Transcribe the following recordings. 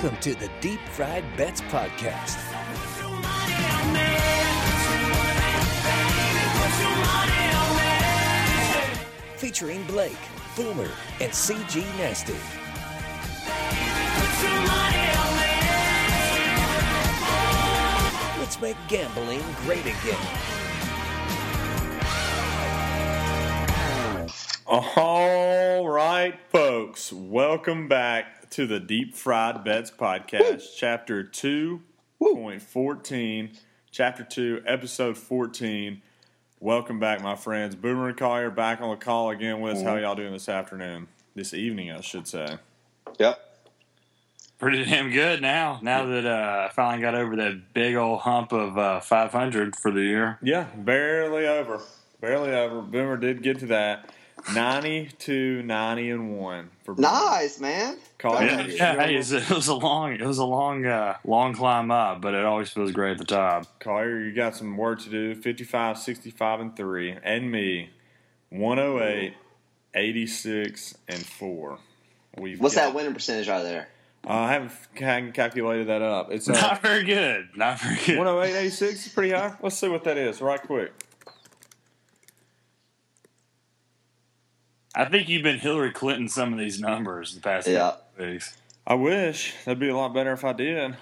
Welcome to the Deep Fried Bets Podcast. Featuring Blake, Boomer, and CG Nasty. Let's make gambling great again. All right, folks, welcome back to the Deep Fried Bets Podcast, Chapter 2.14, Chapter 2, Episode 14. Welcome back, my friends. Boomer and Collier back on the call again with us. How y'all doing this afternoon? This evening, I should say. Yep. pretty damn good now. Now that uh, I finally got over that big old hump of uh, 500 for the year. Yeah, barely over. Barely over. Boomer did get to that. 92, 90, and 1 for Boomer. Nice, man. Collier, Yeah, yeah hey, it, was, it was a long, it was a long, uh, long climb up, but it always feels great at the top. Collier, you got some work to do. 55, 65, and 3. And me, 108, 86, and 4. We've What's got- that winning percentage right there? Uh, I haven't, haven't calculated that up. It's uh, Not very good. Not very good. 108, 86 is pretty high. Let's see what that is right quick. I think you've been Hillary Clinton some of these numbers the past Yeah. couple weeks. I wish. That'd be a lot better if I did.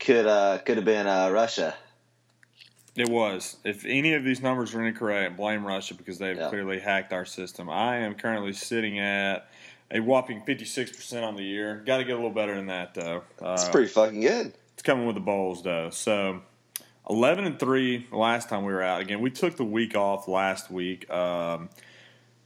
Could uh could have been uh Russia. It was. If any of these numbers are incorrect, blame Russia because they've Yeah. clearly hacked our system. I am currently sitting at a whopping 56% on the year. Got to get a little better than that, though. Uh, It's pretty fucking good. It's coming with the bowls though. So eleven and three last time we were out. Again, we took the week off last week. Um,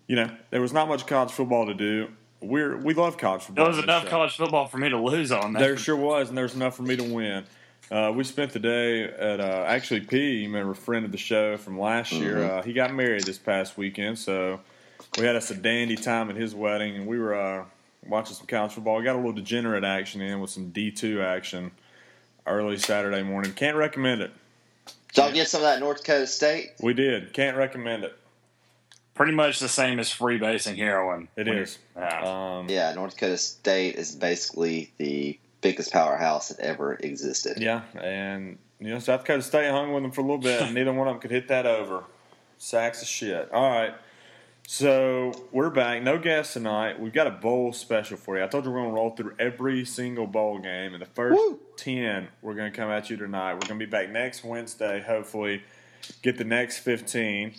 you know, there was not much college football to do. We're we love college football. There was enough show. college football for me to lose on. That. There sure was, and there's enough for me to win. Uh, we spent the day at uh, actually P. You remember friend of the show from last year. Uh, he got married this past weekend, so we had us a dandy time at his wedding, and we were uh, watching some college football. We got a little degenerate action in with some D two action early Saturday morning. Can't recommend it. Did y'all get some of that North Dakota State? We did. Can't recommend it. Pretty much the same as freebasing heroin. It When is. you're- Yeah. Um, Yeah, North Dakota State is basically the biggest powerhouse that ever existed. Yeah, and you know South Dakota State hung with them for a little bit. and Neither one of them could hit that over. Sacks of shit. All right, so we're back. No guests tonight. We've got a bowl special for you. I told you we're going to roll through every single bowl game, and the first Woo. ten we're going to come at you tonight. We're going to be back next Wednesday. Hopefully, get the next fifteen.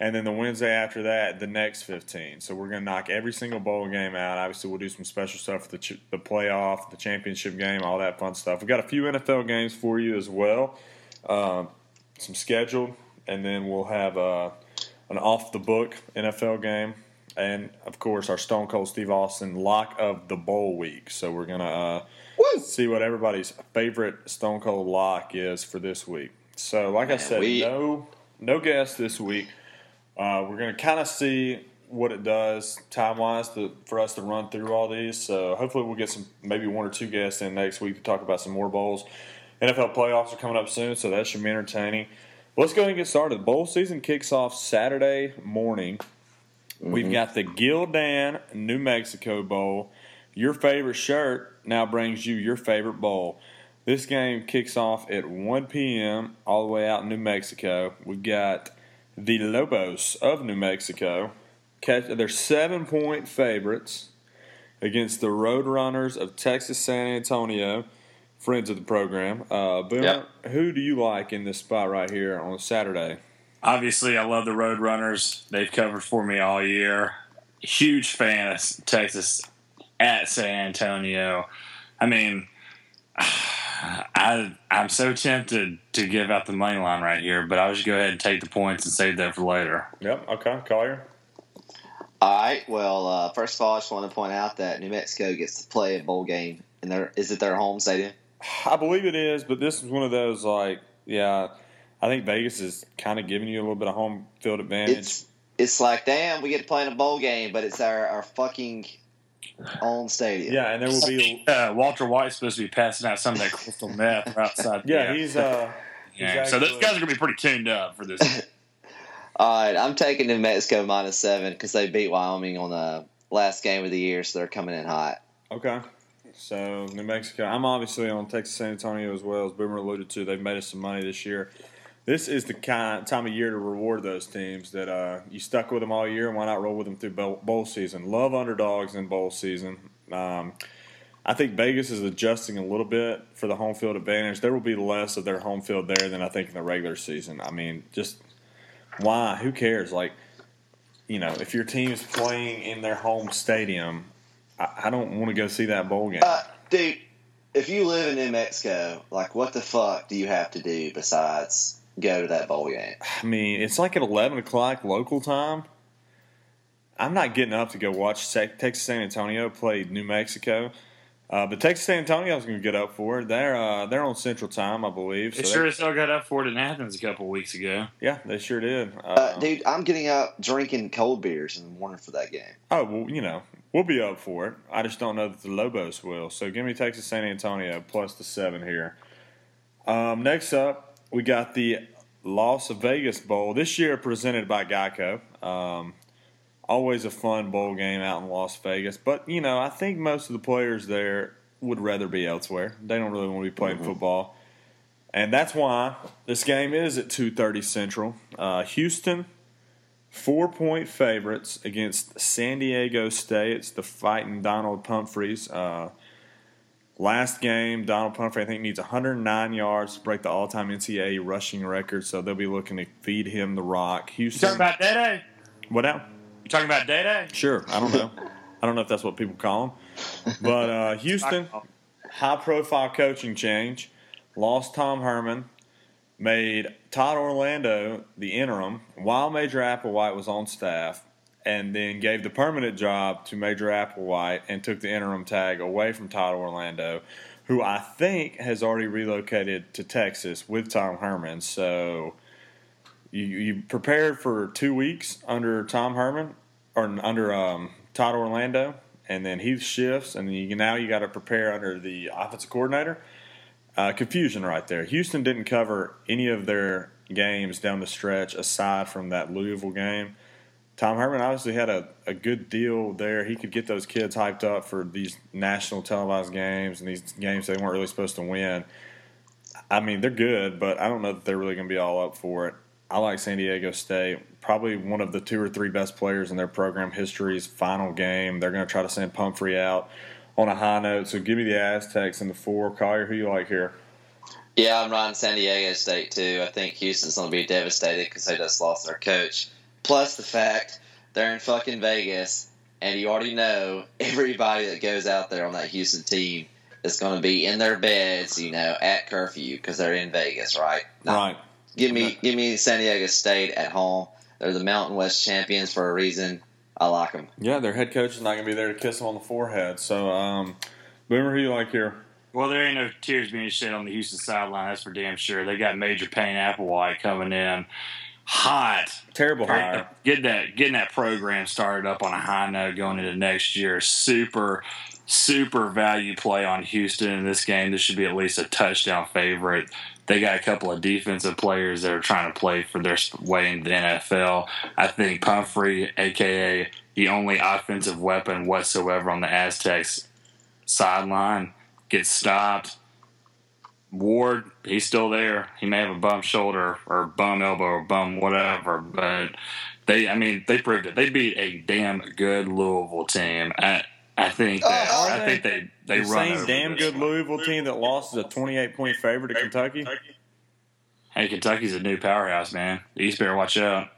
And then the Wednesday after that, the next 15. So we're going to knock every single bowl game out. Obviously, we'll do some special stuff for the, ch- the playoff, the championship game, all that fun stuff. We've got a few NFL games for you as well, um, some scheduled, and then we'll have uh, an off the book NFL game. And of course, our Stone Cold Steve Austin lock of the bowl week. So we're going to uh, see what everybody's favorite Stone Cold lock is for this week. So, like I said, we- no no guests this week. Uh, we're going to kind of see what it does time wise for us to run through all these. So hopefully we'll get some maybe one or two guests in next week to talk about some more bowls. NFL playoffs are coming up soon, so that should be entertaining. Let's go ahead and get started. Bowl season kicks off Saturday morning. We've got the Gildan New Mexico Bowl. Your favorite shirt now brings you your favorite bowl. This game kicks off at 1 p.m. all the way out in New Mexico. We've got the Lobos of New Mexico. Catch, they're seven point favorites against the Roadrunners of Texas San Antonio, friends of the program. Uh, Boomer, who do you like in this spot right here on Saturday? Obviously, I love the Roadrunners. They've covered for me all year. Huge fan of Texas at San Antonio. I mean, I I'm so tempted to give out the money line right here, but I'll just go ahead and take the points and save that for later. Yep. Okay. Collier. All right. Well, uh, first of all, I just want to point out that New Mexico gets to play a bowl game, and their is it their home stadium? I believe it is, but this is one of those like, yeah, I think Vegas is kind of giving you a little bit of home field advantage. It's it's like, damn, we get to play in a bowl game, but it's our, our fucking own stadium. yeah, and there will be. Uh, Walter White's supposed to be passing out some of that crystal meth outside. Yeah, game. he's uh. Yeah, he's so those guys are gonna be pretty tuned up for this. All right, I'm taking New Mexico minus seven because they beat Wyoming on the last game of the year, so they're coming in hot. Okay. So New Mexico. I'm obviously on Texas San Antonio as well as Boomer alluded to. They've made us some money this year. This is the kind time of year to reward those teams that uh, you stuck with them all year, and why not roll with them through bowl, bowl season? Love underdogs in bowl season. Um, I think Vegas is adjusting a little bit for the home field advantage. There will be less of their home field there than I think in the regular season. I mean, just why? Who cares? Like, you know, if your team is playing in their home stadium, I, I don't want to go see that bowl game. Uh, dude, if you live in New Mexico, like, what the fuck do you have to do besides go to that bowl game? I mean, it's like at 11 o'clock local time. I'm not getting up to go watch Texas San Antonio play New Mexico. Uh, but Texas San Antonio's going to get up for it. They're uh, they're on Central Time, I believe. So they sure as hell got up for it in Athens a couple weeks ago. Yeah, they sure did. Uh, uh, dude, I'm getting up drinking cold beers in the morning for that game. Oh well, you know we'll be up for it. I just don't know that the Lobos will. So give me Texas San Antonio plus the seven here. Um, next up, we got the Las Vegas Bowl this year, presented by Geico. Um, always a fun bowl game out in Las Vegas. But you know, I think most of the players there would rather be elsewhere. They don't really want to be playing mm-hmm. football, and that's why this game is at two thirty Central. Uh, Houston, four point favorites against San Diego State. It's the fighting Donald Pumphreys. Uh, Last game, Donald Pumphrey, I think, needs 109 yards to break the all-time NCAA rushing record. So they'll be looking to feed him the rock. Houston. You talking about Day Day? What now? You talking about Day Day? Sure. I don't know. I don't know if that's what people call him. But uh, Houston, high profile coaching change, lost Tom Herman, made Todd Orlando the interim while Major Applewhite was on staff, and then gave the permanent job to Major Applewhite and took the interim tag away from Todd Orlando, who I think has already relocated to Texas with Tom Herman. So you, you prepared for two weeks under Tom Herman or under um, Todd Orlando, and then he shifts, and you, now you got to prepare under the offensive coordinator. Uh, confusion right there. Houston didn't cover any of their games down the stretch aside from that Louisville game. Tom Herman obviously had a, a good deal there. He could get those kids hyped up for these national televised games and these games they weren't really supposed to win. I mean, they're good, but I don't know that they're really going to be all up for it. I like San Diego State. Probably one of the two or three best players in their program history's final game. They're going to try to send Pumphrey out on a high note. So give me the Aztecs in the four. Collier, who you like here? Yeah, I'm riding San Diego State too. I think Houston's going to be devastated because they just lost their coach. Plus the fact they're in fucking Vegas, and you already know everybody that goes out there on that Houston team is going to be in their beds, you know, at curfew because they're in Vegas, right? Now, right. Give me give me San Diego State at home. They're the Mountain West champions for a reason. I like them. Yeah, their head coach is not going to be there to kiss them on the forehead. So, um, Boomer, who you like here? Well, there ain't no tears being shed on the Houston sideline. That's for damn sure. They got Major Payne Applewhite coming in hot, terrible hire. Getting that getting that program started up on a high note going into next year. Super super value play on Houston in this game. This should be at least a touchdown favorite. They got a couple of defensive players that are trying to play for their way in the NFL. I think Pumphrey, aka the only offensive weapon whatsoever on the Aztecs sideline, gets stopped. Ward, he's still there. He may have a bum shoulder or bum elbow or bum whatever, but they, I mean, they proved it. They beat a damn good Louisville team. I, I think oh, that oh, I think they they the run same damn good Louisville team that lost as a twenty eight point favorite to Kentucky. Hey, Kentucky's a new powerhouse, man. The East better watch out.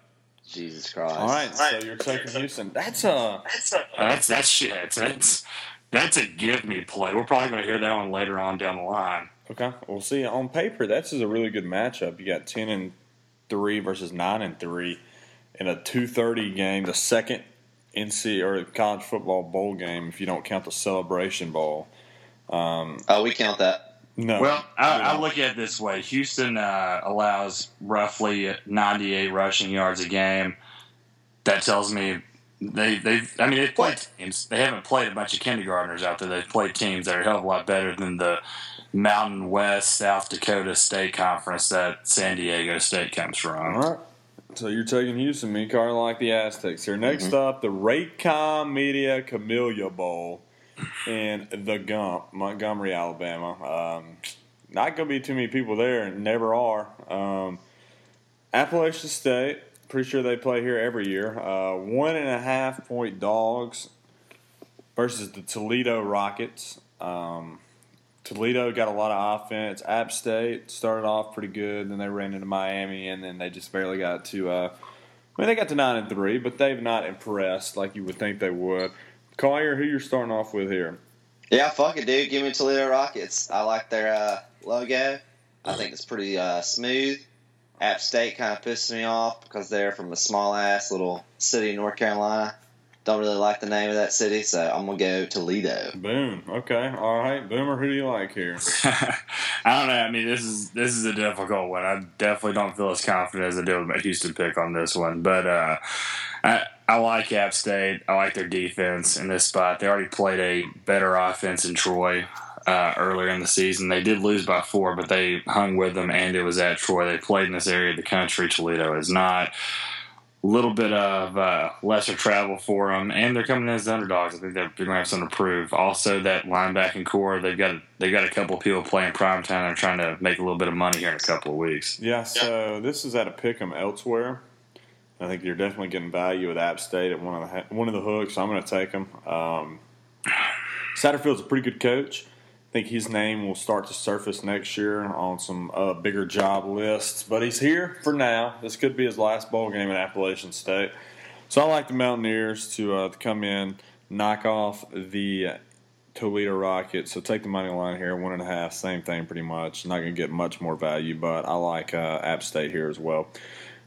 Jesus Christ! All right, so you're taking Houston. That's a that's a that's that's shit. That's that's a give me play. We're probably going to hear that one later on down the line. Okay, we'll see. On paper, that's is a really good matchup. You got ten and three versus nine and three in a two thirty game, the second NC or college football bowl game if you don't count the Celebration Bowl. Um, oh, we count that. No. Well, I, I look at it this way: Houston uh, allows roughly 98 rushing yards a game. That tells me they they I mean they've played teams. They haven't played a bunch of kindergartners out there. They've played teams that are a hell of a lot better than the Mountain West South Dakota State Conference that San Diego State comes from. All right. So you're taking Houston, me, Carl, like the Aztecs here. Next mm-hmm. up, the Raycom Media Camellia Bowl. in the Gump, Montgomery, Alabama. Um, not going to be too many people there, never are. Um, Appalachian State, pretty sure they play here every year. Uh, one and a half point dogs versus the Toledo Rockets. Um, Toledo got a lot of offense. App State started off pretty good, then they ran into Miami, and then they just barely got to. Uh, I mean, they got to nine and three, but they've not impressed like you would think they would. Collier, who you're starting off with here? Yeah, fuck it, dude. Give me Toledo Rockets. I like their uh, logo. I think it's pretty uh, smooth. App State kind of pisses me off because they're from a small ass little city in North Carolina. Don't really like the name of that city, so I'm gonna go Toledo. Boom. Okay. All right. Boomer, who do you like here? I don't know. I mean, this is this is a difficult one. I definitely don't feel as confident as I did with my Houston pick on this one, but uh, I I like App State. I like their defense in this spot. They already played a better offense in Troy uh, earlier in the season. They did lose by four, but they hung with them, and it was at Troy. They played in this area of the country. Toledo is not. Little bit of uh, lesser travel for them, and they're coming in as underdogs. I think they're, they're going to have something to prove. Also, that linebacking core, they've got they've got a couple of people playing prime time. They're trying to make a little bit of money here in a couple of weeks. Yeah. So this is at a pick 'em elsewhere. I think you're definitely getting value with App State at one of the one of the hooks. So I'm going to take them. Um, Satterfield's a pretty good coach. Think his name will start to surface next year on some uh, bigger job lists, but he's here for now. This could be his last bowl game at Appalachian State. So I like the Mountaineers to, uh, to come in, knock off the Toledo Rockets. So take the money line here, one and a half, same thing pretty much. Not going to get much more value, but I like uh, App State here as well.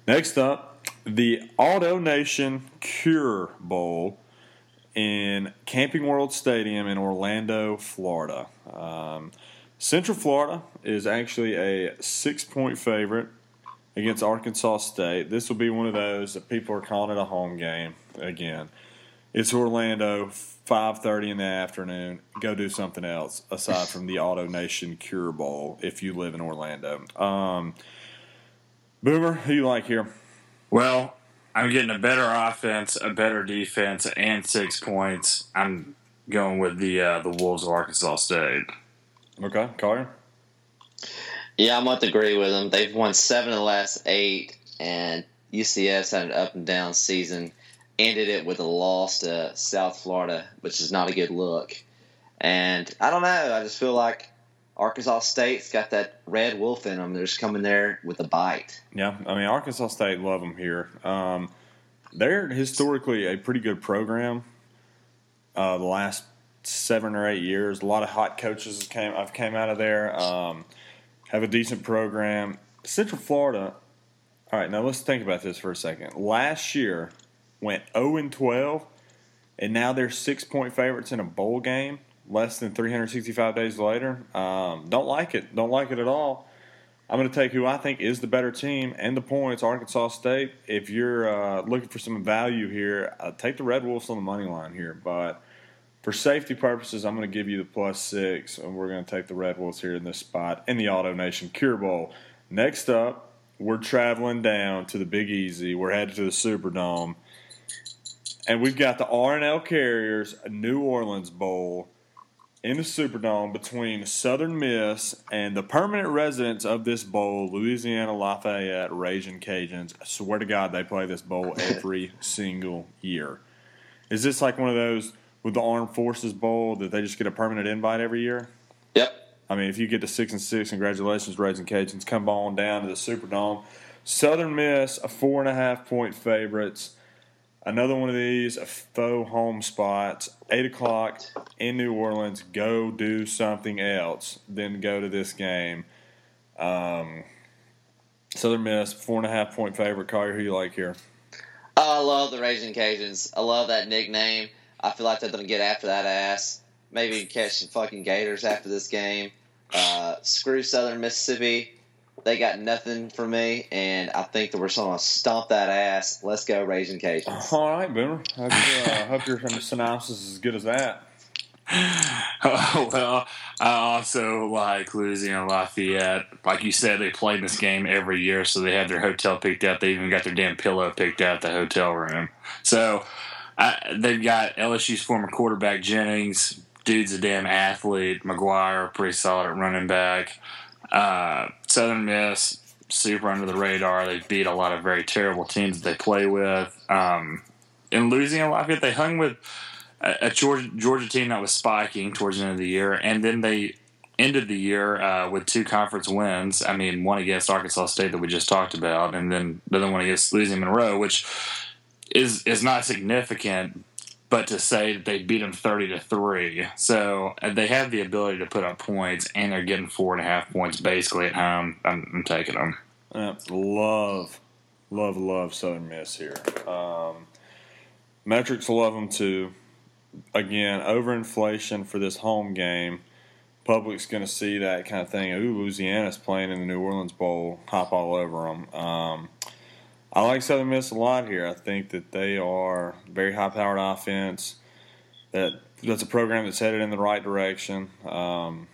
Next up, the Auto Nation Cure Bowl in Camping World Stadium in Orlando, Florida. Um, Central Florida is actually a six point favorite against Arkansas State. This will be one of those that people are calling it a home game again. It's Orlando, 5:30 in the afternoon. Go do something else aside from the Auto Nation Cure Bowl if you live in Orlando. Um, Boomer, who you like here? Well, I'm getting a better offense, a better defense, and six points. I'm going with the uh, the Wolves of Arkansas State. Okay, Collier. Yeah, I'm going to agree with them. They've won seven of the last eight, and UCF had an up and down season. Ended it with a loss to South Florida, which is not a good look. And I don't know. I just feel like Arkansas State's got that red wolf in them. They're just coming there with a bite. Yeah, I mean Arkansas State love them here. Um, they're historically a pretty good program. Uh, the last seven or eight years, a lot of hot coaches came. I've came out of there. Um, have a decent program. Central Florida. All right, now let's think about this for a second. Last year went 0 and 12, and now they're six point favorites in a bowl game. Less than 365 days later. Um, don't like it. Don't like it at all. I'm going to take who I think is the better team and the points, Arkansas State. If you're uh, looking for some value here, uh, take the Red Wolves on the money line here. But for safety purposes, I'm going to give you the plus six, and we're going to take the Red Wolves here in this spot in the Auto Nation Cure Bowl. Next up, we're traveling down to the Big Easy. We're headed to the Superdome, and we've got the R&L Carriers New Orleans Bowl in the Superdome between Southern Miss and the permanent residents of this bowl, Louisiana Lafayette Raging Cajuns. I swear to God, they play this bowl every single year. Is this like one of those with the Armed Forces Bowl that they just get a permanent invite every year? Yep. I mean, if you get to six and six, congratulations, Raging Cajuns. Come on down to the Superdome. Southern Miss, a four and a half point favorites. Another one of these, a faux home spots, 8 o'clock in New Orleans. Go do something else then go to this game. Um, Southern Miss, four and a half point favorite. Collier, who you like here? Oh, I love the Raging Cajuns. I love that nickname. I feel like they're going to get after that ass. Maybe catch some fucking Gators after this game. Uh, screw Southern Mississippi. They got nothing for me, and I think that we're going to stomp that ass. Let's go, Raging Cajuns. All right, Boomer. I uh, hope your synopsis is as good as that. Oh, well, I also like Louisiana Lafayette. Like you said, they play this game every year, so they have their hotel picked out. They even got their damn pillow picked out the hotel room. So I, they've got LSU's former quarterback Jennings, dude's a damn athlete. McGuire, pretty solid at running back. Uh, Southern Miss, super under the radar. They beat a lot of very terrible teams that they play with. Um, in Louisiana Lafayette, they hung with a, a Georgia, Georgia team that was spiking towards the end of the year, and then they ended the year uh, with two conference wins. I mean, one against Arkansas State that we just talked about, and then the other one against Louisiana Monroe, which is is not significant. But to say that they beat them thirty to three, so they have the ability to put up points, and they're getting four and a half points basically at home. I'm, I'm taking them. Uh, love, love, love Southern Miss here. Um, metrics love them too. Again, overinflation for this home game. Public's going to see that kind of thing. Ooh, Louisiana's playing in the New Orleans Bowl. Hop all over them. Um, I like Southern Miss a lot here. I think that they are very high-powered offense. That that's a program that's headed in the right direction. Um,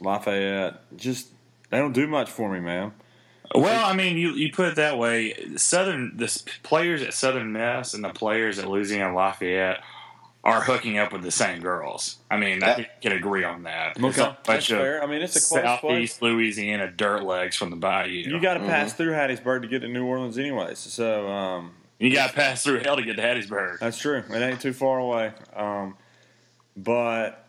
Lafayette just they don't do much for me, man. Well, I mean, you, you put it that way. Southern the players at Southern Miss and the players at Louisiana Lafayette are hooking up with the same girls. I mean, I think you can agree on that. It's a that's bunch of fair. I mean, it's a close place. Southeast Louisiana dirt legs from the bayou. You got to pass through Hattiesburg to get to New Orleans, anyways. So um, you got to pass through hell to get to Hattiesburg. that's true. It ain't too far away. Um, but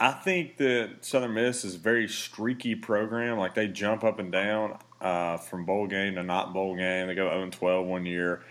I think that Southern Miss is a very streaky program. Like they jump up and down uh, from bowl game to not bowl game. They go 0 12 one year,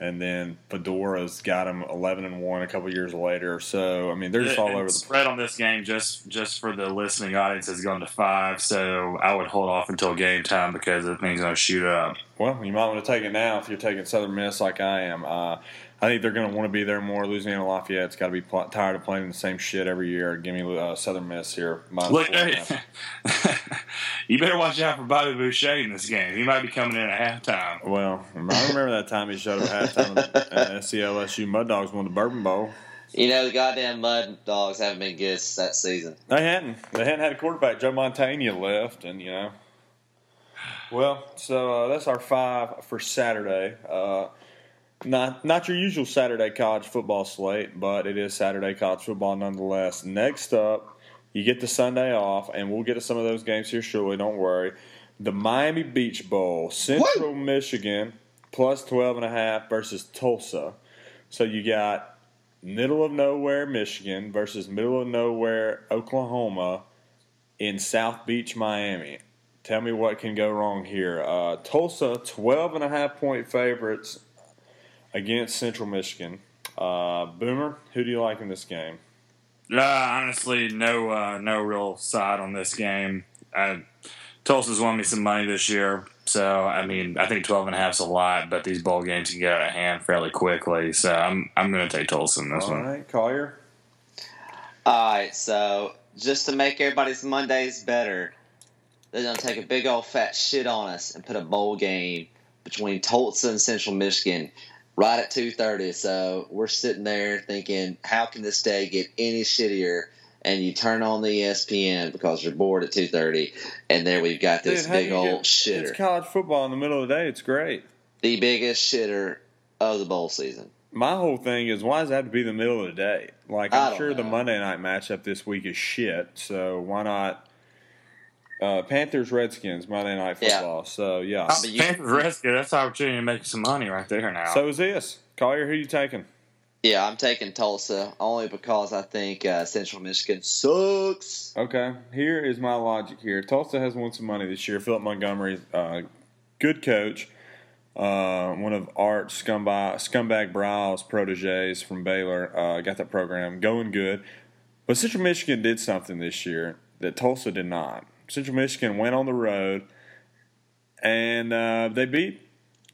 and then Fedora's got them 11 and one a couple years later. So I mean, they're just all And over the spread on this game just just for the listening audience has gone to five, so I would hold off until game time because the thing's going to shoot up. Well, you might want to take it now if you're taking Southern Miss like I am. Uh, I think they're going to want to be there more. Louisiana Lafayette's got to be pl- tired of playing the same shit every year. Give me uh, Southern Miss here. minus Look, four and a half. you better watch out for Bobby Boucher in this game. He might be coming in at halftime. Well, I remember that time he showed up at halftime at SCLSU Mud Dogs won the Bourbon Bowl. You know the goddamn Mud Dogs haven't been good since that season. They hadn't. They hadn't had a quarterback. Joe Montana left, and you know. Well, so uh, that's our five for Saturday. Uh, not not your usual Saturday college football slate, but it is Saturday college football nonetheless. Next up, you get the Sunday off, and we'll get to some of those games here shortly. Don't worry. The Miami Beach Bowl, Central Michigan, plus 12 and a half versus Tulsa. So you got middle of nowhere Michigan versus middle of nowhere Oklahoma in South Beach, Miami. Tell me what can go wrong here. Uh, Tulsa, 12 and a half point favorites against Central Michigan. Uh, Boomer, who do you like in this game? Uh, honestly, no uh, no real side on this game. Uh, Tulsa's won me some money this year, so I mean, I think 12 and a half's a lot, but these bowl games can get out of hand fairly quickly. So I'm I'm going to take Tulsa in this All one. right, Collier. All right, so just to make everybody's Mondays better, they're gonna take a big old fat shit on us and put a bowl game between Tulsa and Central Michigan right at two thirty. So we're sitting there thinking, how can this day get any shittier? And you turn on the ESPN because you're bored at two thirty, and there we've got this Dude, big old get- shitter, It's college football in the middle of the day. It's great. the biggest shitter of the bowl season. My whole thing is why does it have to be the middle of the day? Like I'm sure the. Monday night matchup this week is shit. So why not uh, Panthers Redskins Monday night Yeah. football? So yeah. But you- Panthers Redskins, that's the opportunity to make some money right there now. So is this Collier? Who you taking? Yeah, I'm taking Tulsa only because I think uh, Central Michigan sucks. Okay, here is my logic. Here, Tulsa has won some money this year. Philip Montgomery, uh, good coach. Uh, one of Art Scumbag, Scumbag Brow's proteges from Baylor. Uh, got that program going good. But Central Michigan did something this year that Tulsa did not. Central Michigan went on the road and uh, they beat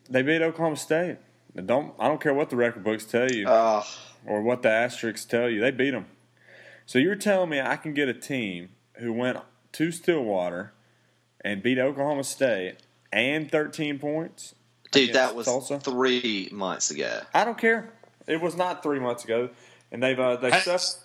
they beat Oklahoma State. And Don't I don't care what the record books tell you Ugh. or what the asterisks tell you. They beat them. So you're telling me I can get a team who went to Stillwater and beat Oklahoma State and 13 points? Dude, that was Tulsa? three months ago. I don't care. It was not three months ago, and they've uh, they That's- stuffed.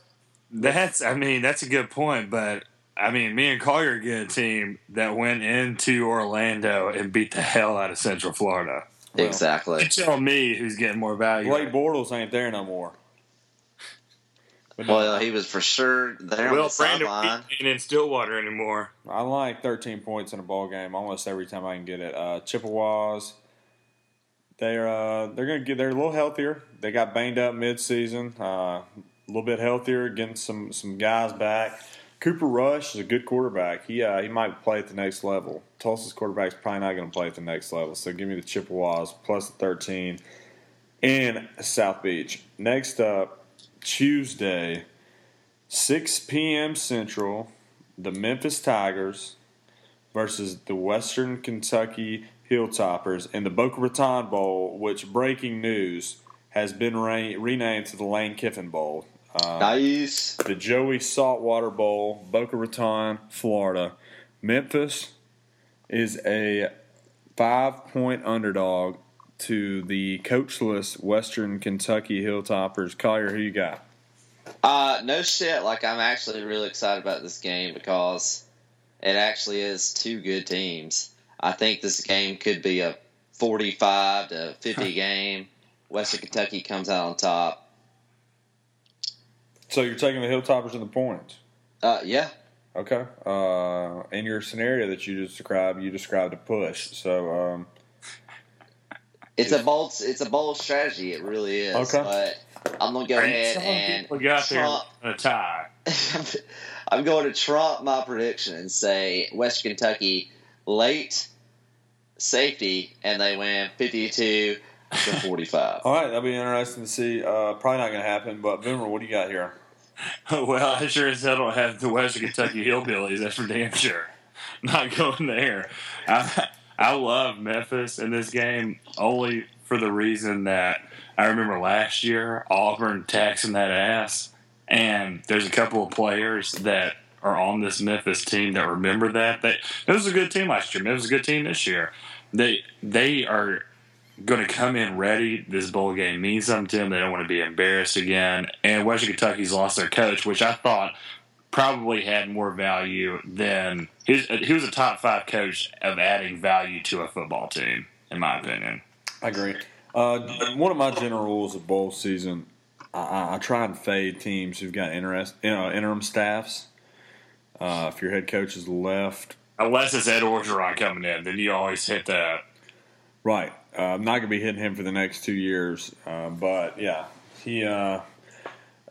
That's, I mean, that's a good point, but I mean, me and Collier get a team that went into Orlando and beat the hell out of Central Florida. Well, exactly. You tell me who's getting more value. Blake Bortles ain't there no more. But no, Well, he was for sure there on Well, the Brandon sideline. ain't in Stillwater anymore. I like 13 points in a ball game almost every time I can get it. Uh, Chippewas, they're uh, they're gonna get they're a little healthier. They got banged up mid-season, uh, a little bit healthier, getting some some guys back. Cooper Rush is a good quarterback. He uh, he might play at the next level. Tulsa's quarterback's probably not going to play at the next level. So give me the Chippewas plus the 13 in South Beach. Next up, Tuesday, 6 p.m. Central, the Memphis Tigers versus the Western Kentucky Hilltoppers in the Boca Raton Bowl, which breaking news has been re- renamed to the Lane Kiffin Bowl. Uh, Nice. the Joey Saltwater Bowl, Boca Raton, Florida. Memphis is a five point underdog to the coachless Western Kentucky Hilltoppers. Collier, who you got? Uh, no shit. Like I'm actually really excited about this game because it actually is two good teams. I think this game could be a 45 to 50 game. Western Kentucky comes out on top. So you're taking the Hilltoppers in the points. Uh, yeah. Okay. Uh, in your scenario that you just described, you described a push. So um, It's a bold. It's a bold strategy. It really is. Okay. But I'm gonna go ahead Some and people got there trump. in a tie. I'm going to trump my prediction and say West Kentucky late safety, and they win 52 to 45. all right, that'll be interesting to see. Uh, probably not going to happen. But Boomer, what do you got here? well, I sure as hell don't have the Western Kentucky Hillbillies. That's for damn sure. Not going there. I, I love Memphis in this game only for the reason that I remember last year Auburn taxing that ass, and there's a couple of players that are on this Memphis team that remember that. That it was a good team last year. It was a good team this year. They they are going to come in ready. This bowl game means something to them. They don't want to be embarrassed again. And Western Kentucky's lost their coach, which I thought probably had more value than he was a top five coach of adding value to a football team, in my opinion. I agree. Uh, one of my general rules of bowl season, I- I, try and fade teams who've got interest, you know, interim staffs. Uh, if your head coach is left, Unless it's Ed Orgeron coming in, then you always hit that. Right, uh, I'm not going to be hitting him for the next two years. Uh, but yeah, he. Uh,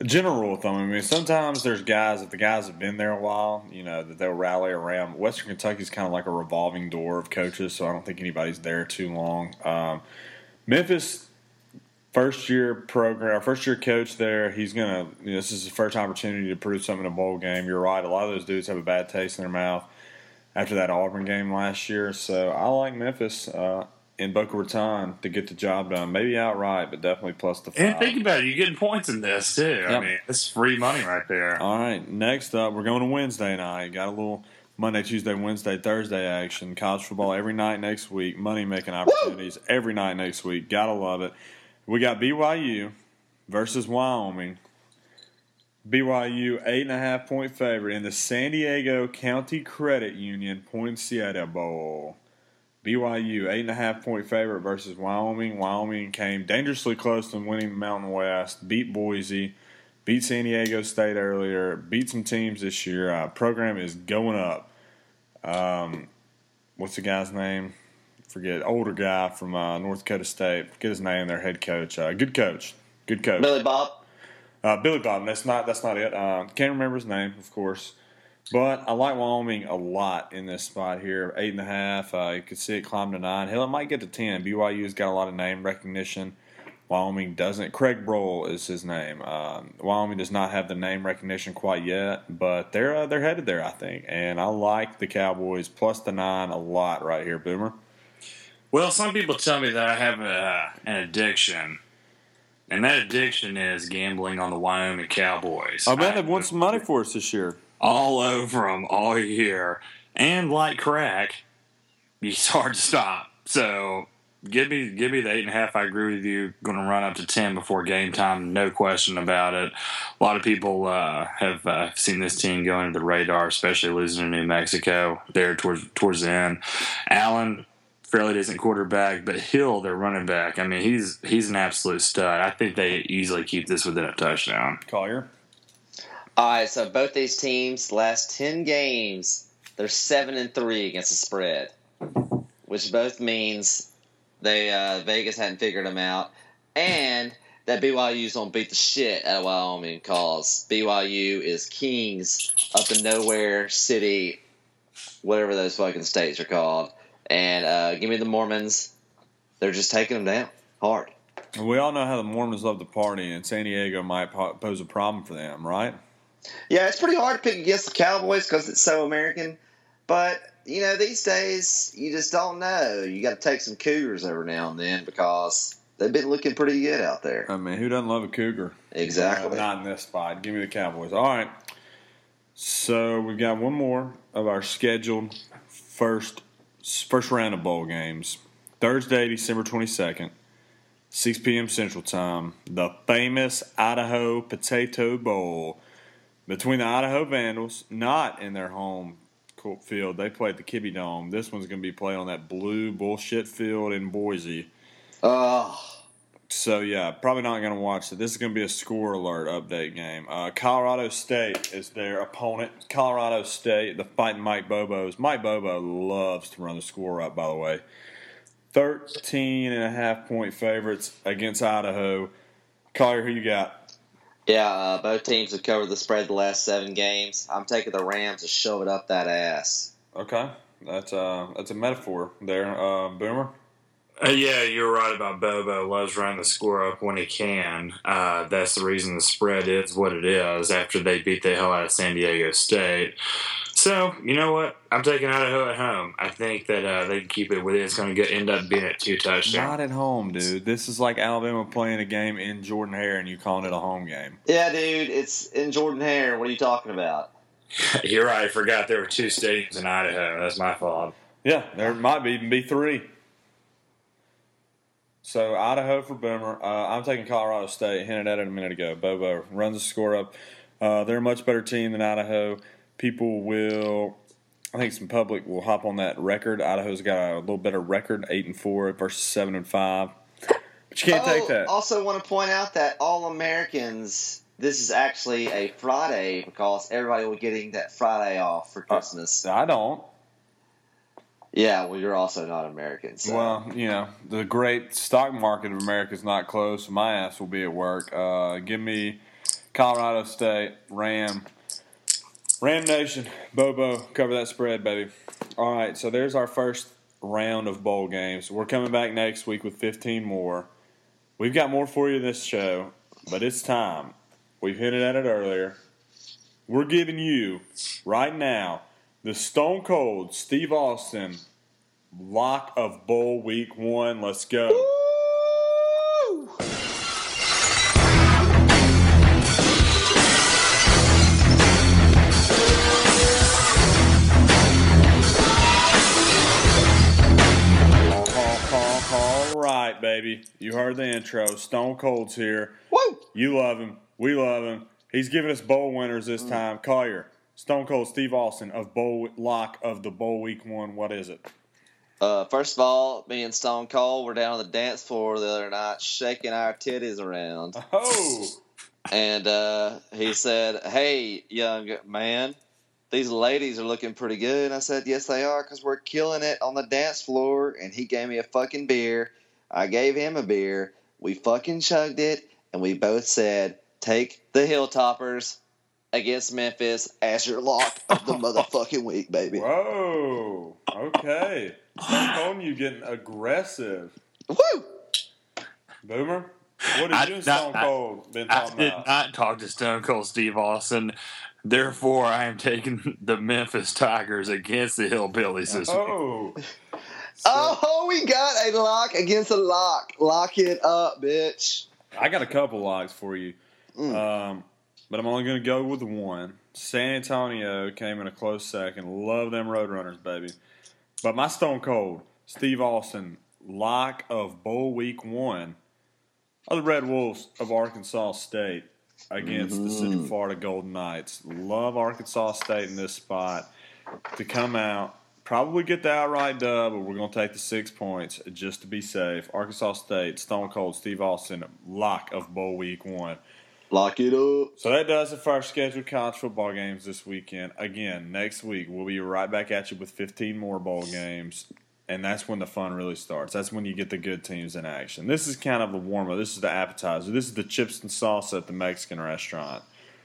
general rule of thumb. I mean, sometimes there's guys if the guys have been there a while, you know, that they'll rally around. Western Kentucky's kind of like a revolving door of coaches, so I don't think anybody's there too long. Um, Memphis, first year program, first year coach there. He's gonna. You know, this is his first opportunity to prove something in a bowl game. You're right. A lot of those dudes have a bad taste in their mouth after that Auburn game last year. So I like Memphis uh, in Boca Raton to get the job done. Maybe outright, but definitely plus the five. And think about it, you're getting points in this too. Yep. I mean, it's free money right there. All right, next up, we're going to Wednesday night. Got a little Monday, Tuesday, Wednesday, Thursday action. College football every night next week. Money making opportunities every night next week. Gotta love it. We got BYU versus Wyoming. BYU eight and a half point favorite in the San Diego County Credit Union Poinsettia Bowl. BYU eight and a half point favorite versus Wyoming. Wyoming came dangerously close to winning the Mountain West. Beat Boise beat San Diego State earlier, beat some teams this year. Uh, program is going up. Um, what's the guy's name? Forget older guy from uh, North Dakota State. Forget his name. Their head coach. Uh, good coach. Good coach. Billy Bob. Uh, Billy Bob. That's not. That's not it. Uh, can't remember his name, of course. But I like Wyoming a lot in this spot here. Eight and a half. Uh, you could see it climb to nine. Hell, it might get to ten. BYU's got a lot of name recognition. Wyoming doesn't. Craig Bohl is his name. Um, Wyoming does not have the name recognition quite yet, but they're uh, they're headed there, I think. And I like the Cowboys plus the nine a lot right here, Boomer. Well, some people tell me that I have a, an addiction, and that addiction is gambling on the Wyoming Cowboys. I bet they've won some money for us this year. All over them all year, and like crack, it's hard to stop. So give me give me the eight and a half. I agree with you. Going to run up to ten before game time, no question about it. A lot of people uh, have uh, seen this team go into the radar, especially losing to New Mexico there towards towards the end. Allen. Fairly decent quarterback, but Hill, their running back. I mean, he's he's an absolute stud. I think they easily keep this within a touchdown. Collier. All right, so both these teams last ten games, they're seven and three against the spread, which both means they uh, Vegas hadn't figured them out, and that BYU's gonna beat the shit out of Wyoming cause BYU is kings up in nowhere city, whatever those fucking states are called, and uh, give me the Mormons. They're just taking them down hard. We all know how the Mormons love to party, and San Diego might pose a problem for them, right? Yeah, it's pretty hard to pick against the Cowboys because it's so American. But you know, these days you just don't know. You got to take some Cougars every now and then because they've been looking pretty good out there. I mean, who doesn't love a Cougar? Exactly. Not in this spot. Give me the Cowboys. All right. So we've got one more of our scheduled first first round of bowl games. Thursday, December twenty second, six p.m. Central Time. The famous Idaho Potato Bowl between the Idaho Vandals, not in their home court field. They play at the Kibbie Dome. This one's going to be played on that blue bullshit field in Boise. Oh, So yeah, probably not going to watch it. This is going to be a score alert update game. Uh, Colorado State is their opponent. Colorado State, the fighting Mike Bobos. Mike Bobo loves to run the score up. By the way, 13 and a half point favorites against Idaho. Collier, who you got? Yeah. Uh, both teams have covered the spread the last seven games. I'm taking the Rams to shove it up that ass. Okay, that's uh that's a metaphor there. Uh, Boomer. Uh, yeah, you're right about Bobo. Loves running the score up when he can. Uh, that's the reason the spread is what it is after they beat the hell out of San Diego State. So, you know what? I'm taking Idaho at home. I think that uh, they can keep it with it. It's going to end up being at two touchdowns. Not at home, dude. This is like Alabama playing a game in Jordan Hare and you calling it a home game. Yeah, dude, it's in Jordan Hare. What are you talking about? You're right. I forgot there were two stadiums in Idaho. That's my fault. Yeah, there might be even be three. So Idaho for Boomer. Uh, I'm taking Colorado State. Hinted at it a minute ago. Bobo runs the score up. Uh, they're a much better team than Idaho. People will, I think, some public will hop on that record. Idaho's got a little better record, eight and four versus seven and five. But you can't take Oh, that. Also, want to point out that all Americans. This is actually a Friday because everybody will be getting that Friday off for Christmas. I don't. yeah, well, you're also not American. So. Well, you know, the great stock market of America is not closed, so my ass will be at work. Uh, give me Colorado State, Ram. Ram Nation, Bobo, cover that spread, baby. All right, so there's our first round of bowl games. We're coming back next week with 15 more. We've got more for you this show, but it's time. We've hinted at it earlier. We're giving you, right now, the Stone Cold Steve Austin lock of bowl week one. Let's go. Baby. You heard the intro. Stone Cold's here. Woo! You love him. We love him. He's giving us bowl winners this time. Collier, Stone Cold Steve Austin of bowl lock of the bowl week one. What is it? Uh, first of all, me and Stone Cold were down on the dance floor the other night shaking our titties around. Oh, And uh, he said, Hey, young man, these ladies are looking pretty good. I said, Yes, they are, because we're killing it on the dance floor. And he gave me a fucking beer. I gave him a beer. We fucking chugged it. And we both said, Take the Hilltoppers against Memphis as your lock of the motherfucking week, baby. whoa. Okay. Stone Cold, you getting aggressive. Woo! Boomer, what I did you and did Stone Cold been talking I talking did about? not talk to Stone Cold Steve Austin. Therefore, I am taking the Memphis Tigers against the Hillbillies this oh. week. Oh. Oh, we got a lock against a lock. Lock it up, bitch. I got a couple locks for you, Mm. um, but I'm only going to go with one. San Antonio came in a close second. Love them Roadrunners, baby. But my Stone Cold, Steve Austin, lock of Bowl Week One, are the Red Wolves of Arkansas State against the Central Florida Golden Knights. Love Arkansas State in this spot to come out. Probably get the outright dub, but we're going to take the six points just to be safe. Arkansas State, Stone Cold, Steve Austin, lock of Bowl Week One. Lock it up. So that does it for our scheduled college football games this weekend. Again, next week we'll be right back at you with 15 more bowl games, and that's when the fun really starts. That's when you get the good teams in action. This is kind of a warm up. This is the appetizer. This is the chips and salsa at the Mexican restaurant.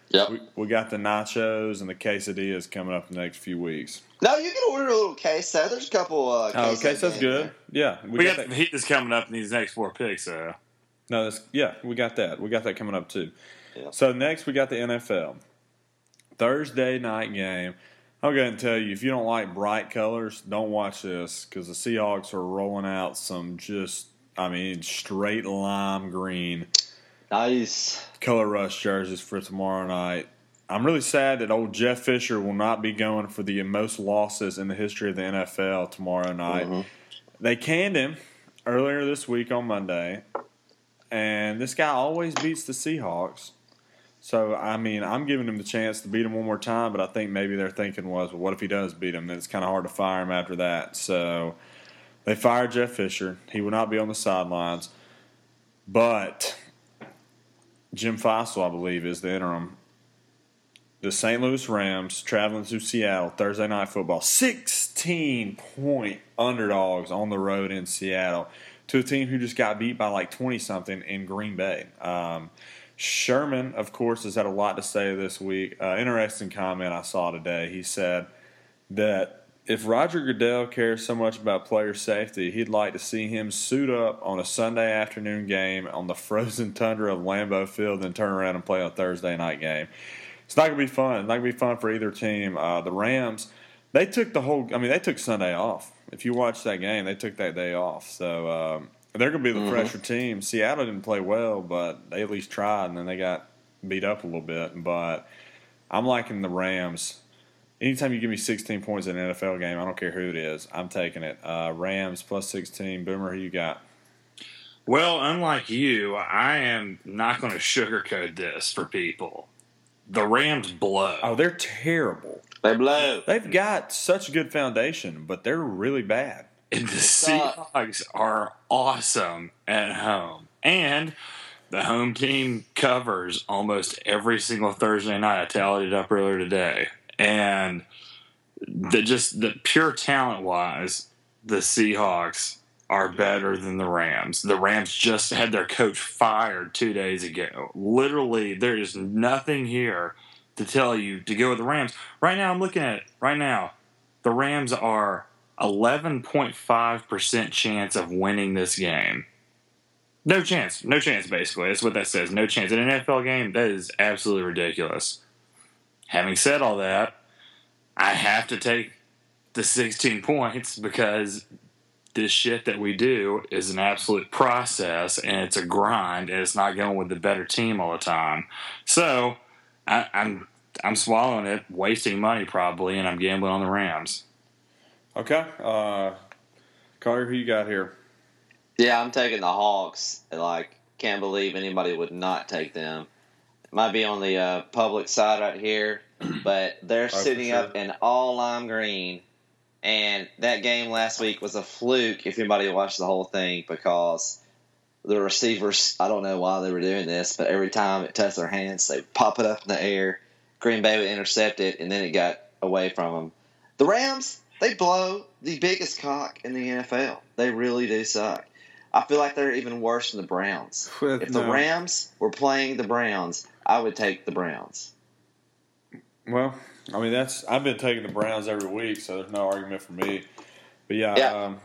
Yep. We, we got the nachos and the quesadillas coming up in the next few weeks. No, you can order a little queso. There's a couple. Uh, Oh, queso okay, so that's in good. there. Yeah, We, got got that. the heat that's coming up in these next four picks. So No, that's yeah, we got that. We got that coming up too. Yeah. So next we got the NFL Thursday night game. I'm going to tell you if you don't like bright colors, don't watch this because the Seahawks are rolling out some just I mean straight lime green Nice. color rush jerseys for tomorrow night. I'm really sad that old Jeff Fisher will not be going for the most losses in the history of the NFL tomorrow night. Mhm. They canned him earlier this week on Monday, and this guy always beats the Seahawks. So I mean, I'm giving him the chance to beat him one more time, but I think maybe their thinking was, well, what if he does beat him? Then it's kind of hard to fire him after that. So they fired Jeff Fisher. He will not be on the sidelines, but Jim Fassel, I believe, is the interim. The St. Louis Rams traveling to Seattle Thursday night football. 16 point underdogs on the road in Seattle to a team who just got beat by like 20 something in Green Bay. Um, Sherman, of course, has had a lot to say this week. Uh, interesting comment I saw today. He said that if Roger Goodell cares so much about player safety, he'd like to see him suit up on a Sunday afternoon game on the frozen tundra of Lambeau Field, then turn around and play a Thursday night game. It's not gonna be fun. It's not gonna be fun for either team. Uh, the Rams, they took the whole. I mean, they took Sunday off. If you watch that game, they took that day off. So um, they're gonna be the Mhm. fresher team. Seattle didn't play well, but they at least tried, and then they got beat up a little bit. But I'm liking the Rams. Anytime you give me 16 points in an NFL game, I don't care who it is, I'm taking it. Uh, Rams plus 16. Boomer, who you got? Well, unlike you, I am not going to sugarcoat this for people. The Rams blow. Oh, they're terrible. They blow. They've got such a good foundation, but they're really bad. and the. Seahawks are awesome at home. And the home team covers almost every single Thursday night. I tallied it up earlier today. And the just the pure talent wise, the Seahawks are better than the Rams. The Rams just had their coach fired two days ago. Literally, there is nothing here to tell you to go with the Rams. Right now, I'm looking at. Right now, the Rams are 11.5% chance of winning this game. No chance. No chance, basically. That's what that says. No chance. In an NFL game, that is absolutely ridiculous. Having said all that, I have to take the 16 points because this shit that we do is an absolute process and it's a grind and it's not going with the better team all the time. So I, I'm I'm swallowing it, wasting money probably, and I'm gambling on the Rams. Okay. Uh, Carter, who you got here? Yeah, I'm taking the Hawks. Like, can't believe anybody would not take them. Might be on the uh, public side right here, but they're for sitting sure. up in all lime green. And that game last week was a fluke if anybody watched the whole thing because the receivers, I don't know why they were doing this, but every time it touched their hands, they pop it up in the air. Green Bay would intercept it, and then it got away from them. The Rams, they blow the biggest cock in the NFL. They really do suck. I feel like they're even worse than the Browns. If the No. Rams were playing the Browns, I would take the Browns. Well, I mean that's I've been taking the Browns every week, so there's no argument for me. But yeah, Yeah. Um,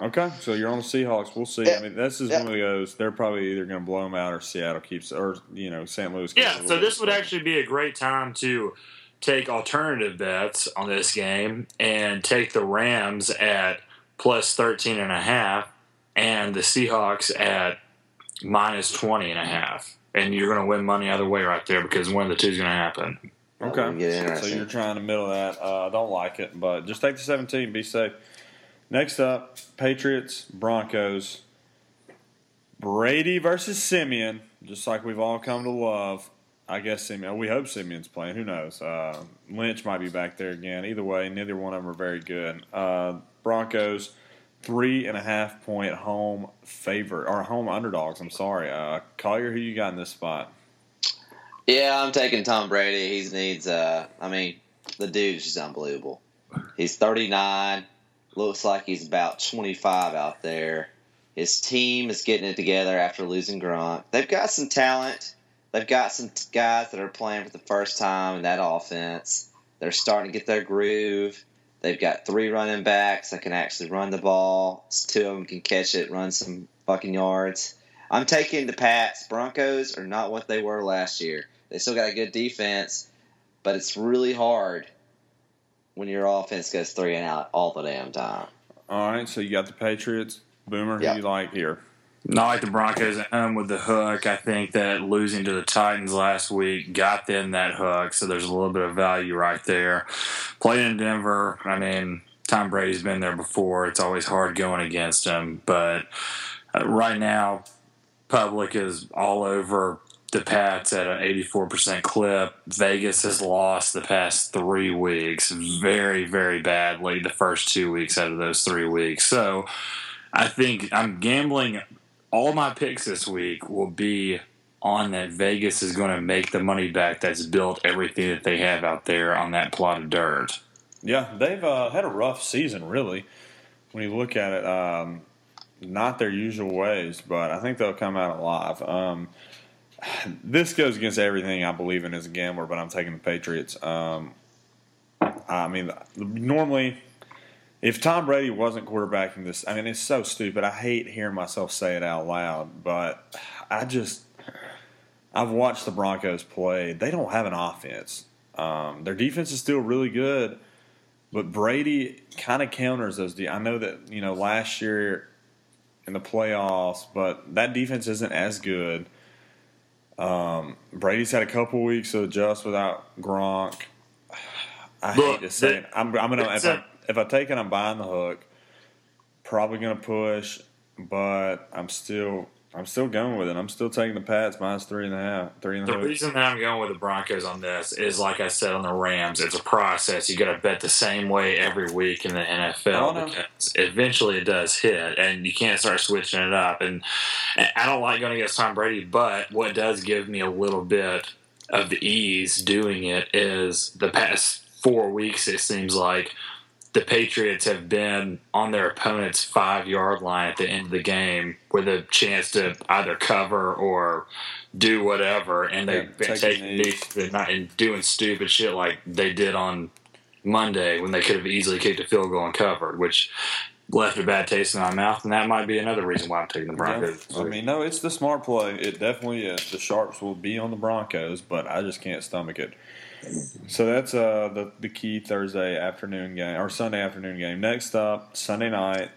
okay. So you're on the Seahawks. We'll see. Yeah. I mean, this is Yeah. one of those. They're probably either going to blow them out or Seattle keeps, or you know, St. Louis. keeps Yeah, so this would actually be a great time to take alternative bets on this game and take the Rams at plus 13 and a half and the Seahawks at minus 20 and a half. And you're going to win money either way right there because one of the two is going to happen. That would Okay. So you're trying to middle that. Uh, I don't like it, but just take the 17. Be safe. Next up, Patriots, Broncos. Brady versus Siemian, just like we've all come to love. I guess Siemian. We hope Siemian's playing. Who knows? Uh, Lynch might be back there again. Either way, neither one of them are very good. Uh, Broncos, three and a half point home favorite or home underdogs. I'm sorry. Uh, Collier, who you got in this spot? Yeah, I'm taking Tom Brady. He needs. Uh, I mean, the dude's just unbelievable. He's 39. Looks like he's about 25 out there. His team is getting it together after losing Gronk. They've got some talent. They've got some guys that are playing for the first time in that offense. They're starting to get their groove. They've got three running backs that can actually run the ball. Two of them can catch it, run some fucking yards. I'm taking the Pats. Broncos are not what they were last year. They still got a good defense, but it's really hard when your offense goes three and out all the damn time. All right, so you got the Patriots. Boomer, who Yeah. you like here? Not like the Broncos at home with the hook. I think that losing to the Titans last week got them that hook, so there's a little bit of value right there. Playing in Denver, I mean, Tom Brady's been there before. It's always hard going against him, but uh, right now, public is all over the Pats at an 84% clip. Vegas has lost the past three weeks very, very badly the first two weeks out of those three weeks. So I think I'm gambling. All my picks this week will be on that Vegas is going to make the money back that's built everything that they have out there on that plot of dirt. Yeah, they've uh, had a rough season, really. When you look at it, um, not their usual ways, but I think they'll come out alive. Um, this goes against everything I believe in as a gambler, but I'm taking the Patriots. Um, I mean, normally, if Tom Brady wasn't quarterbacking this, I mean, it's so stupid. I hate hearing myself say it out loud, but I just, I've watched the Broncos play. They don't have an offense. Um, their defense is still really good, but Brady kind of counters those. De- I know that you know last year in the playoffs, but that defense isn't as good. Um, Brady's had a couple weeks to adjust without Gronk. I Look, hate to say the- it. I'm, I'm gonna if it's I, a- if I take it, I'm buying the hook. Probably gonna push, but I'm still I'm still going with it. I'm still taking the Pats minus three and a half, three and a half. and half, three and a The reason that I'm going with the Broncos on this is, like I said on the Rams, it's a process. You got to bet the same way every week in the NFL Oh, because eventually it does hit, and you can't start switching it up. And, and I don't like going against Tom Brady, but what does give me a little bit of the ease doing it is the past four weeks. It seems like the Patriots have been on their opponent's five yard line at the end of the game with a chance to either cover or do whatever, and they've Yeah, been taking knees. and and doing stupid shit like they did on Monday when they could have easily kicked a field goal and covered, which left a bad taste in my mouth, and that might be another reason why I'm taking the Broncos. I mean, no, it's the smart play. It definitely is. The sharps will be on the Broncos, but I just can't stomach it. So that's uh, the the key Thursday afternoon game or Sunday afternoon game. Next up, Sunday night,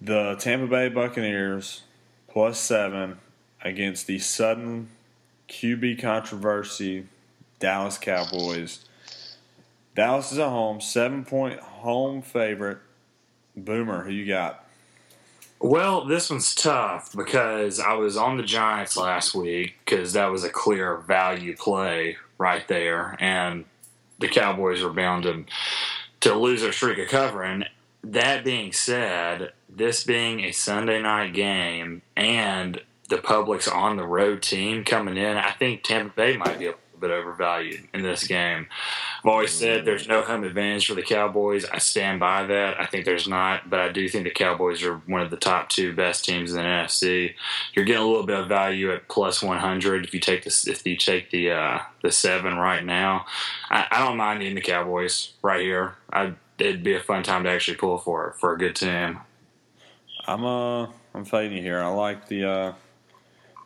the Tampa Bay Buccaneers plus seven against the sudden QB controversy Dallas Cowboys. Dallas is at home, seven point home favorite. Boomer, who you got? Well, this one's tough because I was on the Giants last week because that was a clear value play right there, and the Cowboys are bound to to lose their streak of covering. That being said, this being a Sunday night game and the public's on the road team coming in, I think Tampa Bay might be bit overvalued in this game. I've always said there's no home advantage for the Cowboys. I stand by that. I think there's not, but I do think the Cowboys are one of the top two best teams in the NFC. You're getting a little bit of value at plus 100 if you take this if you take the uh, the seven right now. I, I don't mind eating the Cowboys right here. I, it'd be a fun time to actually pull for it for a good team. I'm uh I'm you here. I like the uh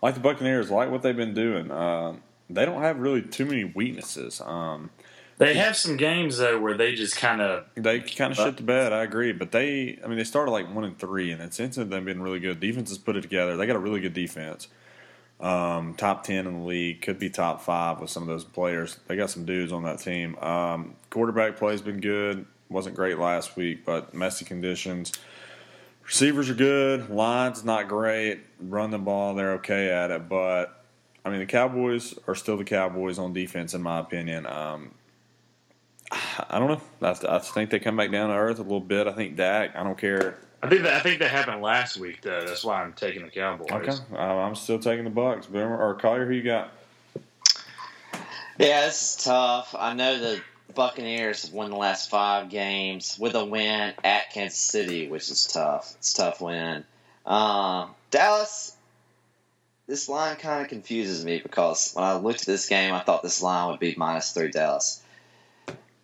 like the Buccaneers. I like what they've been doing. Uh, they don't have really too many weaknesses. Um, They have some games though where they just kind of they kind of shit the bed. I agree, but they I mean they started like one and three, and it's into them being really good. Defense has put it together. They got a really good defense. Um, top ten in the league, could be top five with some of those players. They got some dudes on that team. Um, quarterback play's been good. wasn't great last week, but messy conditions. Receivers are good. Lines not great. Run the ball, they're okay at it. But I mean, the Cowboys are still the Cowboys on defense, in my opinion. Um, I don't know. I, I think they come back down to earth a little bit. I think Dak. I don't care. I think that I think that happened last week though. That's why I'm taking the Cowboys. Okay, uh, I'm still taking the Bucks. Boomer or Collier, who you got? Yeah, this is tough. I know the Buccaneers have won the last five games with a win at Kansas City, which is tough. It's a tough win. Um, Dallas, this line kind of confuses me because when I looked at this game, I thought this line would be minus three Dallas.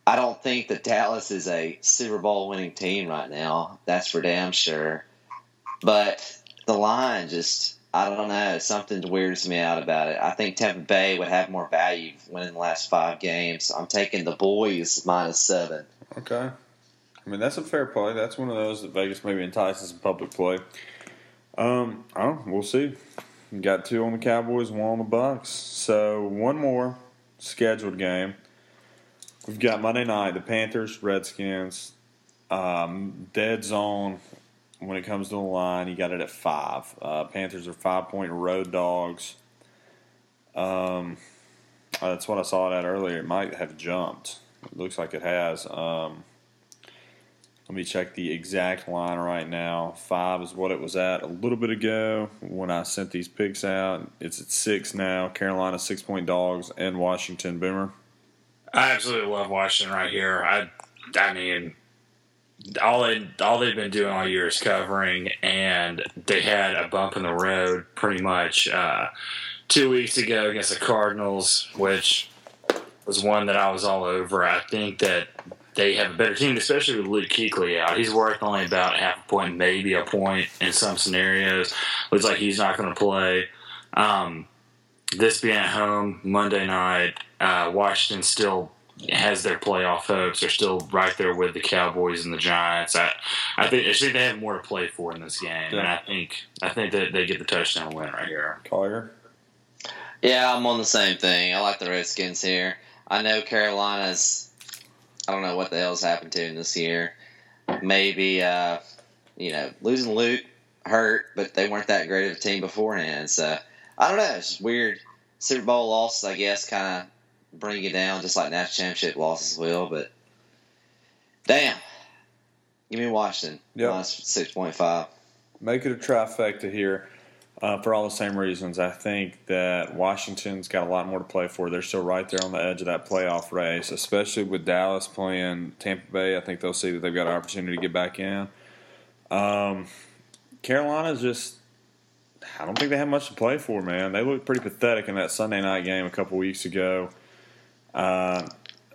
I don't think that Dallas is a Super Bowl winning team right now. That's for damn sure. But the line just, I don't know, something weirds me out about it. I think Tampa Bay would have more value winning the last five games. I'm taking the boys minus seven. Okay. I mean, that's a fair play. That's one of those that Vegas maybe entices in public play. Um, I don't know. We'll see. Got two on the Cowboys, one on the Bucks. So one more scheduled game. We've got Monday night, the Panthers, Redskins. Um, dead zone when it comes to the line. You got it at five. Uh, Panthers are five point road dogs. Um, that's what I saw it at earlier. It might have jumped. It looks like it has. Um, let me check the exact line right now. Five is what it was at a little bit ago when I sent these picks out. It's at six now. Carolina six point dogs and Washington Boomer. I absolutely love Washington right here. I, I mean, all they all they've been doing all year is covering, and they had a bump in the road pretty much uh, two weeks ago against the Cardinals, which was one that I was all over. I think that they have a better team, especially with Luke Kuechly out. He's worth only about half a point, maybe a point in some scenarios. Looks like he's not going to play. Um, this being at home Monday night, uh, Washington still has their playoff hopes. They're still right there with the Cowboys and the Giants. I, I think I think they have more to play for in this game, and I think I think that they get the touchdown win right here. Collier. Yeah, I'm on the same thing. I like the Redskins here. I know Carolina's. I don't know what the hell's happened to him this year. Maybe, uh, you know, losing Luke hurt, but they weren't that great of a team beforehand. So I don't know. It's just weird. Super Bowl losses, I guess, kind of bring you down, just like national championship losses will. But damn, give me Washington Yep. minus six point five. Make it a trifecta here uh, for all the same reasons. I think that Washington's got a lot more to play for. They're still right there on the edge of that playoff race, especially with Dallas playing Tampa Bay. I think they'll see that they've got an opportunity to get back in. Um, Carolina's just. I don't think they have much to play for, man. They looked pretty pathetic in that Sunday night game a couple weeks ago. Uh,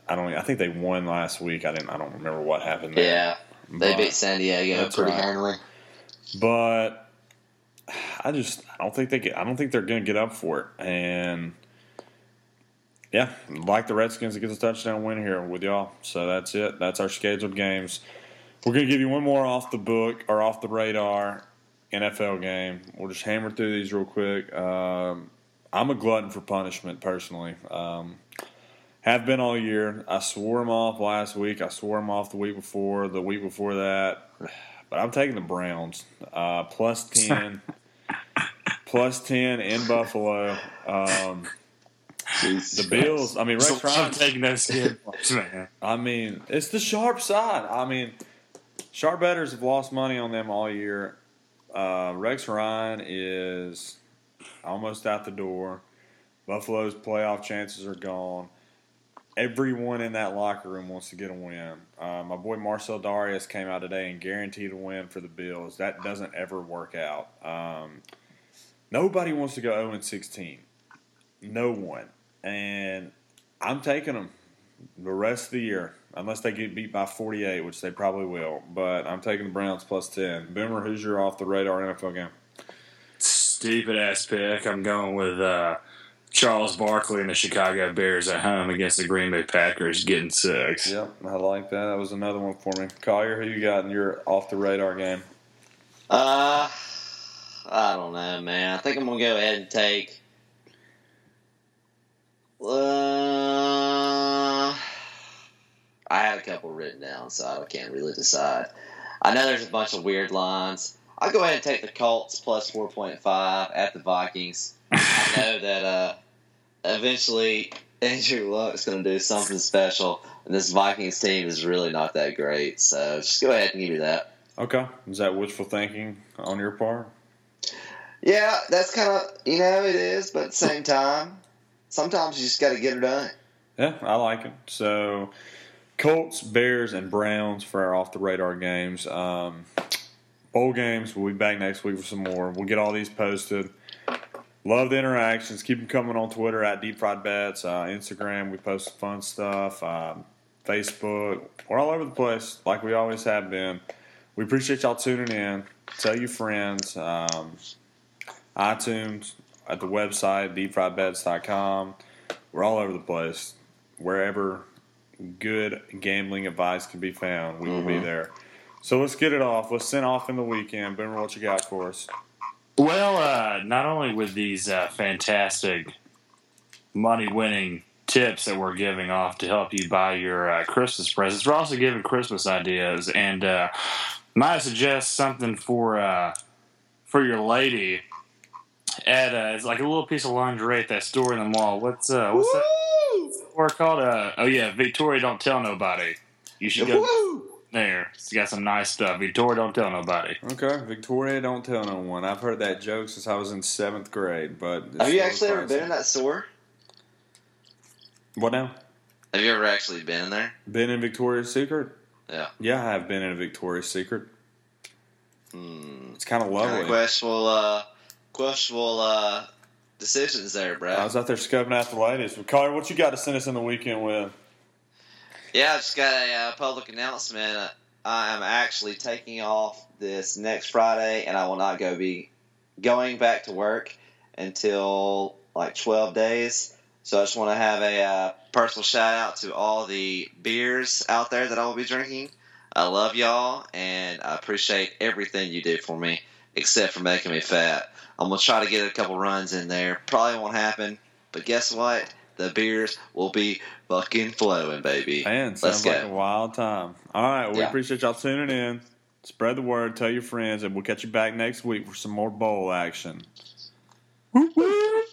I don't. I think they won last week. I didn't. I don't remember what happened. There. Yeah, they But- beat San Diego pretty right. handily. but I just I don't think they get I don't think they're going to get up for it. And yeah, like the Redskins to get a touchdown win here with y'all. So that's it. That's our scheduled games. We're going to give you one more off the book or off the radar NFL game. We'll just hammer through these real quick. Um, I'm a glutton for punishment personally. Um, have been all year. I swore them off last week. I swore them off the week before, the week before that. But I'm taking the Browns uh, plus ten, plus ten in Buffalo. Um, the Bills. I mean, Rex Ryan. I'm taking those skin man. I mean, it's the sharp side. I mean, sharp betters have lost money on them all year. Uh, Rex Ryan is almost out the door. Buffalo's playoff chances are gone. Everyone in that locker room wants to get a win. Uh, my boy Marcell Dareus came out today and guaranteed a win for the Bills. That doesn't ever work out. Um, nobody wants to go 0 and 16. No one. And I'm taking them the rest of the year, unless they get beat by 48, which they probably will. But I'm taking the Browns plus 10. Boomer, who's your off the radar NFL game? Stupid ass pick. I'm going with uh, Charles Barkley and the Chicago Bears at home against the Green Bay Packers, getting six. Yep, I like that. That was another one for me. Collier, who you got in your off the radar game? Uh, I don't know, man. I think I'm gonna go ahead and take. Uh, I had a couple written down, so I can't really decide. I know there's a bunch of weird lines. I'll go ahead and take the Colts plus 4.5 at the Vikings. I know that uh, eventually Andrew Luck's going to do something special, and this Vikings team is really not that great. So just go ahead and give me that. Okay. Is that wishful thinking on your part? Yeah, that's kind of you know it is, but at the same time, sometimes you just got to get it done. Yeah, I like it. So, Colts, Bears, and Browns for our off the radar games. Um, bowl games. We'll be back next week for some more. We'll get all these posted. Love the interactions. Keep them coming on Twitter at Deep Fried Bets, uh, Instagram. We post fun stuff. Um, Facebook. We're all over the place, like we always have been. We appreciate y'all tuning in. Tell your friends. Um, iTunes, at the website, deepfriedbets.com. We're all over the place. Wherever good gambling advice can be found, we will be there. So let's get it off. Let's send off in the weekend. Boomer, what you got for us? Well, uh, not only with these uh, fantastic money winning tips that we're giving off to help you buy your uh, Christmas presents, we're also giving Christmas ideas. And uh, might suggest something for uh, for your lady at uh, it's like a little piece of lingerie at that store in the mall. What's uh, what's that store called? Uh, oh yeah, Victoria. Don't tell nobody. You should go Woo! there. It's got some nice stuff. Victoria. Don't tell nobody. Okay, Victoria, don't tell no one. I've heard that joke since I was in seventh grade, but Have you actually ever been in that store? What now? Have you ever actually been in there? Been in Victoria's Secret? Yeah. Yeah, I have been in a Victoria's Secret. Hmm. It's kind of Kinda lovely. questionable, uh, questionable uh, decisions there, bro. I was out there scoping out the ladies. Well, Carter, what you got to send us in the weekend with? Yeah, I just got a uh, public announcement. I am actually taking off this next Friday, and I will not go be going back to work until like 12 days. So I just want to have a uh, personal shout out to all the beers out there that I will be drinking. I love y'all, and I appreciate everything you do for me, except for making me fat. I'm gonna try to get a couple runs in there. Probably won't happen, but guess what? The beers will be fucking flowing, baby. Man, Let's sounds go. like a wild time. All right, we Yeah. appreciate y'all tuning in. Spread the word, tell your friends, and we'll catch you back next week for some more bowl action. Woo woo.